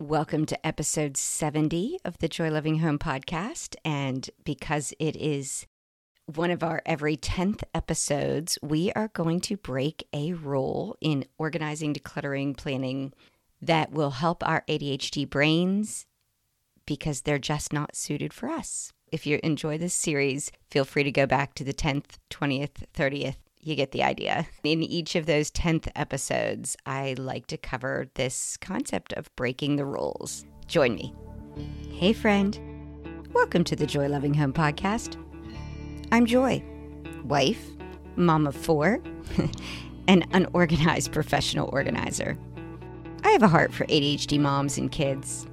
Welcome to episode 70 of the Joy Loving Home podcast. And because it is one of our every 10th episodes, we are going to break a rule in organizing, decluttering, planning that will help our ADHD brains because they're just not suited for us. If you enjoy this series, feel free to go back to the 10th, 20th, 30th. You get the idea. In each of those 10th episodes, I like to cover this concept of breaking the rules. Join me. Hey, friend. Welcome to the Joy Loving Home podcast. I'm Joy, wife, mom of four, and unorganized professional organizer. I have a heart for ADHD moms and kids.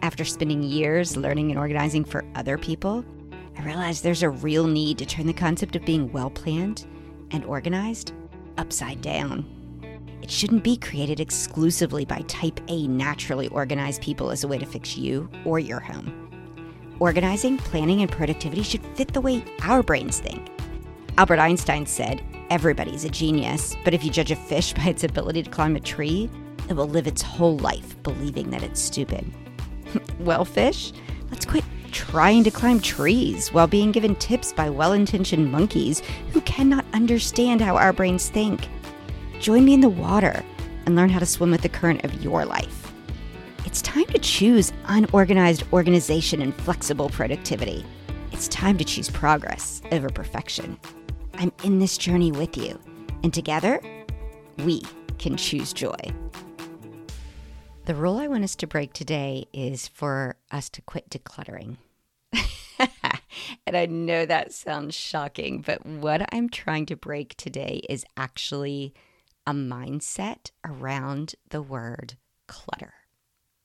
After spending years learning and organizing for other people, I realized there's a real need to turn the concept of being well planned and organized upside down. It shouldn't be created exclusively by type A naturally organized people as a way to fix you or your home. Organizing, planning, and productivity should fit the way our brains think. Albert Einstein said, Everybody's a genius, but if you judge a fish by its ability to climb a tree, it will live its whole life believing that it's stupid. well, fish, let's quit trying to climb trees while being given tips by well intentioned monkeys who cannot understand how our brains think. Join me in the water and learn how to swim with the current of your life. It's time to choose unorganized organization and flexible productivity. It's time to choose progress over perfection. I'm in this journey with you, and together, we can choose joy. The rule I want us to break today is for us to quit decluttering. And I know that sounds shocking, but what I'm trying to break today is actually a mindset around the word clutter.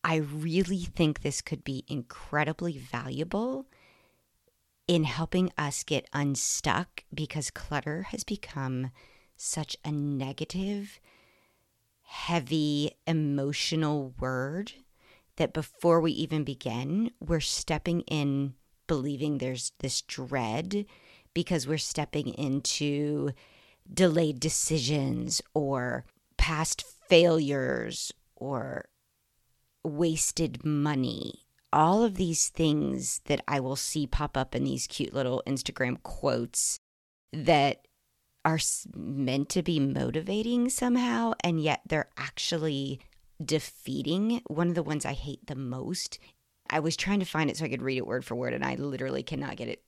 I really think this could be incredibly valuable in helping us get unstuck because clutter has become such a negative, heavy, emotional word that before we even begin, we're stepping in believing there's this dread because we're stepping into delayed decisions or past failures or wasted money. All of these things that I will see pop up in these cute little Instagram quotes that are meant to be motivating somehow, and yet they're actually defeating. One of the ones I hate the most. I was trying to find it so I could read it word for word, and I literally cannot get it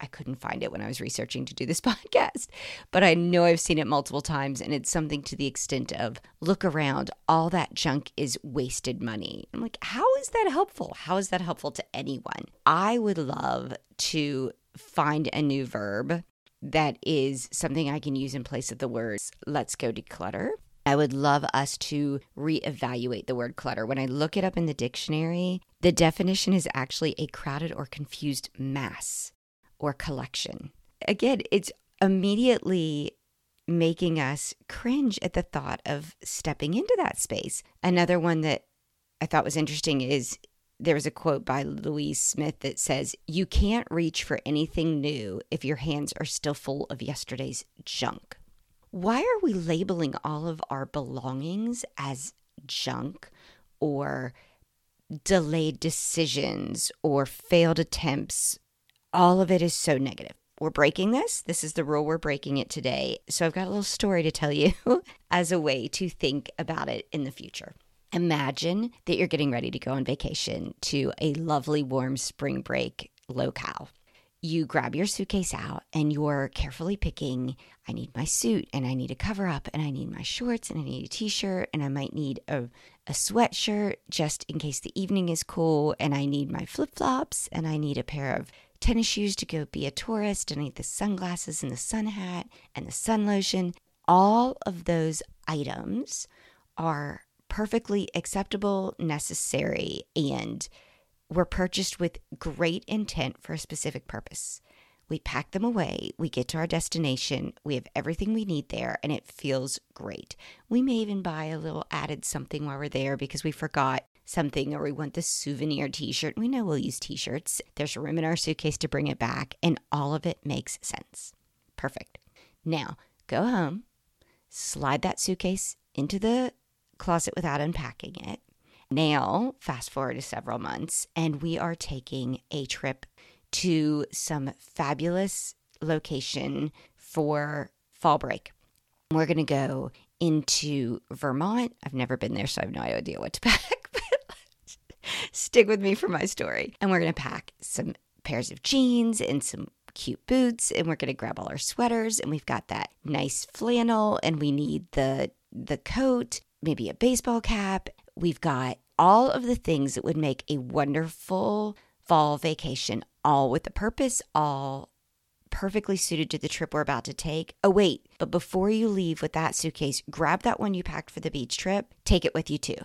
I couldn't find it when I was researching to do this podcast, but I know I've seen it multiple times, and it's something to the extent of look around, all that junk is wasted money. I'm like, how is that helpful? How is that helpful to anyone? I would love to find a new verb that is something I can use in place of the words let's go declutter. I would love us to reevaluate the word clutter. When I look it up in the dictionary, the definition is actually a crowded or confused mass or collection. Again, it's immediately making us cringe at the thought of stepping into that space. Another one that I thought was interesting is there was a quote by Louise Smith that says, You can't reach for anything new if your hands are still full of yesterday's junk. Why are we labeling all of our belongings as junk or delayed decisions or failed attempts all of it is so negative. We're breaking this. This is the rule. We're breaking it today. So I've got a little story to tell you as a way to think about it in the future. Imagine that you're getting ready to go on vacation to a lovely warm spring break locale. You grab your suitcase out and you're carefully picking I need my suit and I need a cover up and I need my shorts and I need a t shirt and I might need a, a sweatshirt just in case the evening is cool and I need my flip flops and I need a pair of tennis shoes to go be a tourist, and I need the sunglasses and the sun hat and the sun lotion. All of those items are perfectly acceptable, necessary, and were purchased with great intent for a specific purpose. We pack them away, we get to our destination, we have everything we need there, and it feels great. We may even buy a little added something while we're there because we forgot something or we want the souvenir t shirt. We know we'll use t shirts. There's room in our suitcase to bring it back, and all of it makes sense. Perfect. Now go home, slide that suitcase into the closet without unpacking it, Now, fast forward to several months, and we are taking a trip to some fabulous location for fall break. We're going to go into Vermont. I've never been there, so I have no idea what to pack, but stick with me for my story. And we're going to pack some pairs of jeans and some cute boots and we're going to grab all our sweaters and we've got that nice flannel and we need the the coat, maybe a baseball cap. We've got all of the things that would make a wonderful fall vacation all with a purpose, all perfectly suited to the trip we're about to take. Oh, wait, but before you leave with that suitcase, grab that one you packed for the beach trip, take it with you too.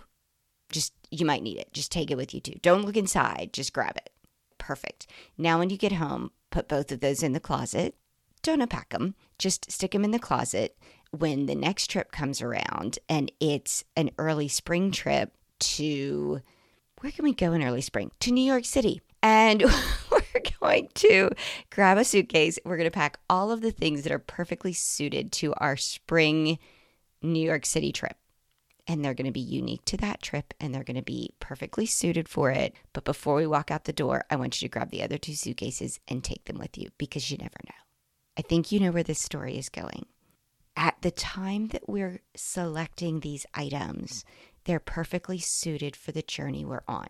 Just, you might need it. Just take it with you too. Don't look inside, just grab it. Perfect. Now, when you get home, put both of those in the closet. Don't unpack them, just stick them in the closet. When the next trip comes around and it's an early spring trip to, where can we go in early spring? To New York City. And we're going to grab a suitcase. We're going to pack all of the things that are perfectly suited to our spring New York City trip. And they're going to be unique to that trip and they're going to be perfectly suited for it. But before we walk out the door, I want you to grab the other two suitcases and take them with you because you never know. I think you know where this story is going. At the time that we're selecting these items, they're perfectly suited for the journey we're on.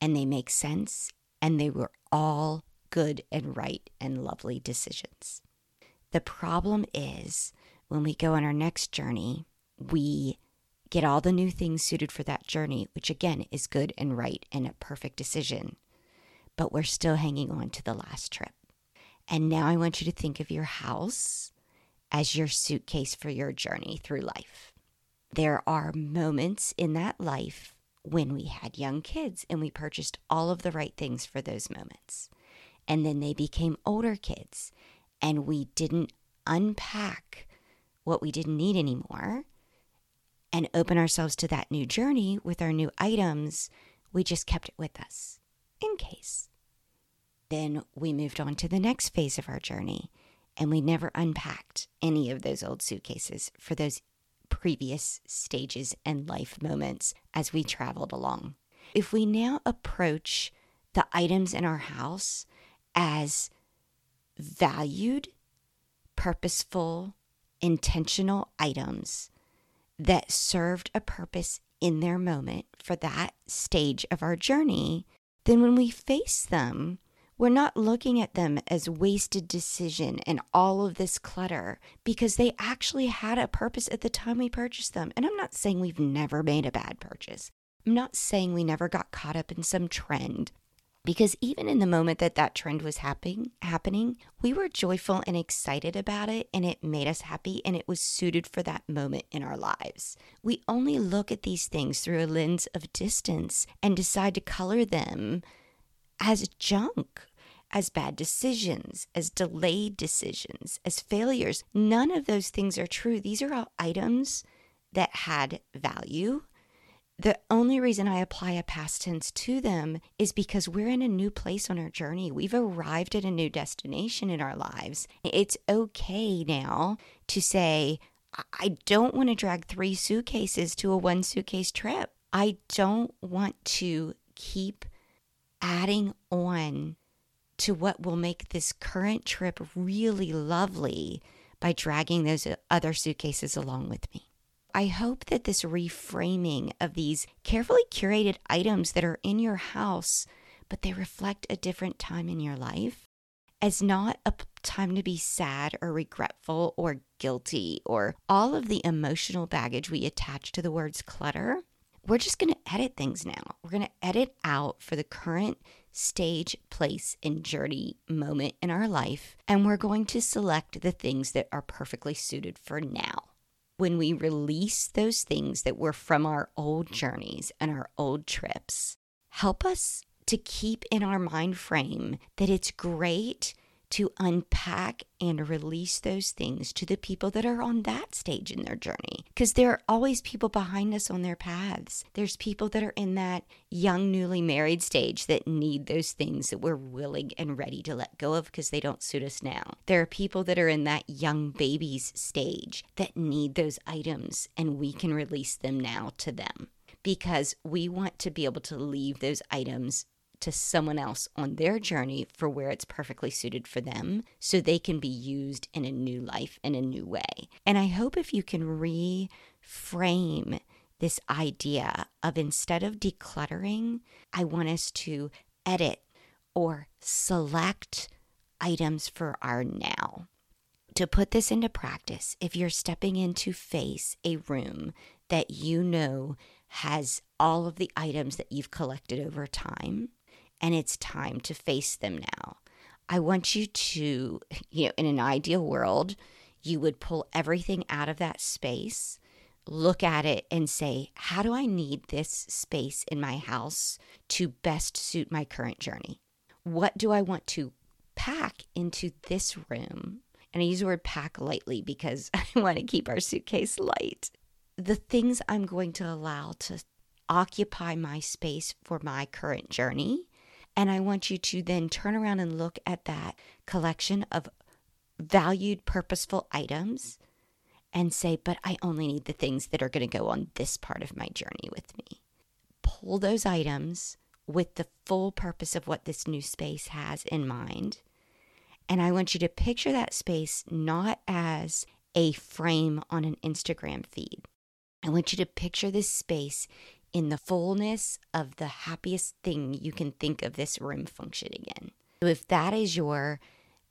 And they make sense and they were all good and right and lovely decisions. The problem is when we go on our next journey, we get all the new things suited for that journey, which again is good and right and a perfect decision. But we're still hanging on to the last trip. And now I want you to think of your house as your suitcase for your journey through life. There are moments in that life when we had young kids and we purchased all of the right things for those moments. And then they became older kids and we didn't unpack what we didn't need anymore and open ourselves to that new journey with our new items. We just kept it with us in case. Then we moved on to the next phase of our journey and we never unpacked any of those old suitcases for those previous stages and life moments as we traveled along. If we now approach the items in our house as valued, purposeful, intentional items that served a purpose in their moment for that stage of our journey, then when we face them, we're not looking at them as wasted decision and all of this clutter because they actually had a purpose at the time we purchased them. And I'm not saying we've never made a bad purchase. I'm not saying we never got caught up in some trend because even in the moment that that trend was happening happening we were joyful and excited about it and it made us happy and it was suited for that moment in our lives we only look at these things through a lens of distance and decide to color them as junk as bad decisions, as delayed decisions, as failures. None of those things are true. These are all items that had value. The only reason I apply a past tense to them is because we're in a new place on our journey. We've arrived at a new destination in our lives. It's okay now to say, I don't want to drag three suitcases to a one suitcase trip. I don't want to keep adding on to what will make this current trip really lovely by dragging those other suitcases along with me. I hope that this reframing of these carefully curated items that are in your house, but they reflect a different time in your life, as not a time to be sad or regretful or guilty or all of the emotional baggage we attach to the words clutter. We're just going to edit things now. We're going to edit out for the current stage, place, and journey moment in our life, and we're going to select the things that are perfectly suited for now. When we release those things that were from our old journeys and our old trips, help us to keep in our mind frame that it's great to unpack and release those things to the people that are on that stage in their journey. Because there are always people behind us on their paths. There's people that are in that young, newly married stage that need those things that we're willing and ready to let go of because they don't suit us now. There are people that are in that young babies stage that need those items, and we can release them now to them because we want to be able to leave those items to someone else on their journey for where it's perfectly suited for them so they can be used in a new life in a new way. And I hope if you can reframe this idea of instead of decluttering, I want us to edit or select items for our now. To put this into practice, if you're stepping in to face a room that you know has all of the items that you've collected over time, and it's time to face them now. I want you to, you know, in an ideal world, you would pull everything out of that space, look at it, and say, How do I need this space in my house to best suit my current journey? What do I want to pack into this room? And I use the word pack lightly because I want to keep our suitcase light. The things I'm going to allow to occupy my space for my current journey and I want you to then turn around and look at that collection of valued, purposeful items and say, but I only need the things that are going to go on this part of my journey with me. Pull those items with the full purpose of what this new space has in mind. And I want you to picture that space not as a frame on an Instagram feed. I want you to picture this space in the fullness of the happiest thing you can think of this room functioning in. So if that is your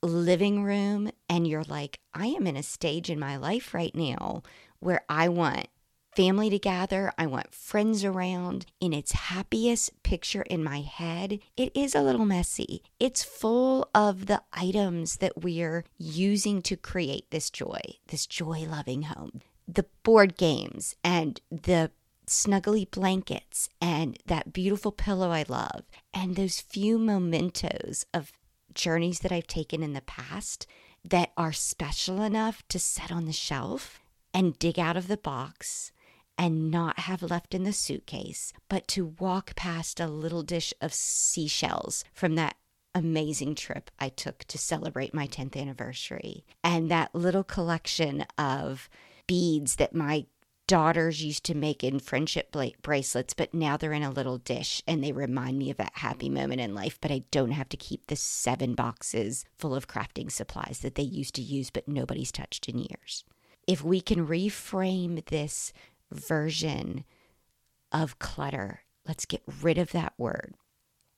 living room and you're like, I am in a stage in my life right now where I want family to gather, I want friends around in its happiest picture in my head. It is a little messy. It's full of the items that we're using to create this joy, this joy loving home. The board games and the snuggly blankets and that beautiful pillow I love, and those few mementos of journeys that I've taken in the past that are special enough to set on the shelf and dig out of the box and not have left in the suitcase, but to walk past a little dish of seashells from that amazing trip I took to celebrate my 10th anniversary, and that little collection of beads that my daughters used to make in friendship bracelets, but now they're in a little dish and they remind me of that happy moment in life. But I don't have to keep the seven boxes full of crafting supplies that they used to use, but nobody's touched in years. If we can reframe this version of clutter, let's get rid of that word.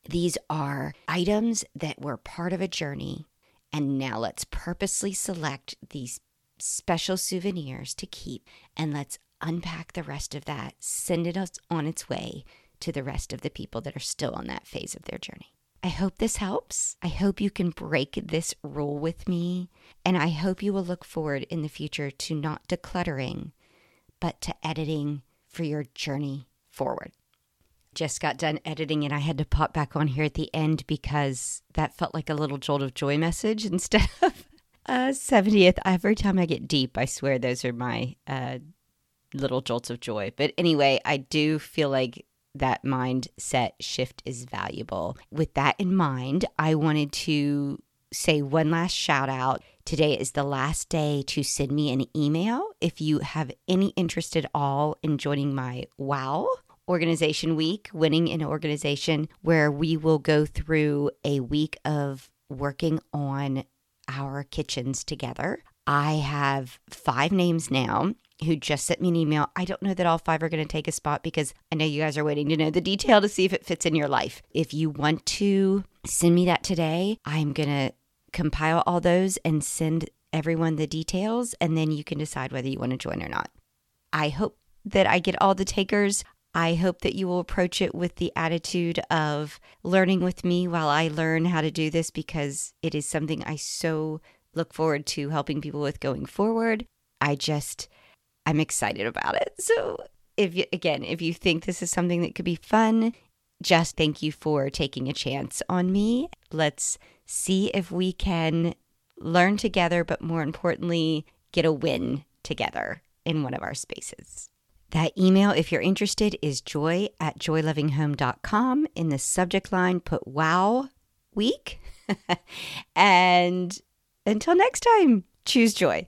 These are items that were part of a journey. And now let's purposely select these special souvenirs to keep and let's unpack the rest of that, send it on its way to the rest of the people that are still on that phase of their journey. I hope this helps. I hope you can break this rule with me. And I hope you will look forward in the future to not decluttering, but to editing for your journey forward. Just got done editing and I had to pop back on here at the end because that felt like a little jolt of joy message instead of a 70th. Every time I get deep, I swear those are my uh, little jolts of joy. But anyway, I do feel like that mindset shift is valuable. With that in mind, I wanted to say one last shout out. Today is the last day to send me an email if you have any interest at all in joining my WOW organization week, winning an organization, where we will go through a week of working on our kitchens together. I have five names now who just sent me an email. I don't know that all five are going to take a spot because I know you guys are waiting to know the detail to see if it fits in your life. If you want to send me that today, I'm going to compile all those and send everyone the details, and then you can decide whether you want to join or not. I hope that I get all the takers. I hope that you will approach it with the attitude of learning with me while I learn how to do this because it is something I so look forward to helping people with going forward. I just I'm excited about it. So, if you, again, if you think this is something that could be fun, just thank you for taking a chance on me. Let's see if we can learn together, but more importantly, get a win together in one of our spaces. That email, if you're interested, is joy at joylovinghome.com. In the subject line, put wow week. and until next time, choose joy.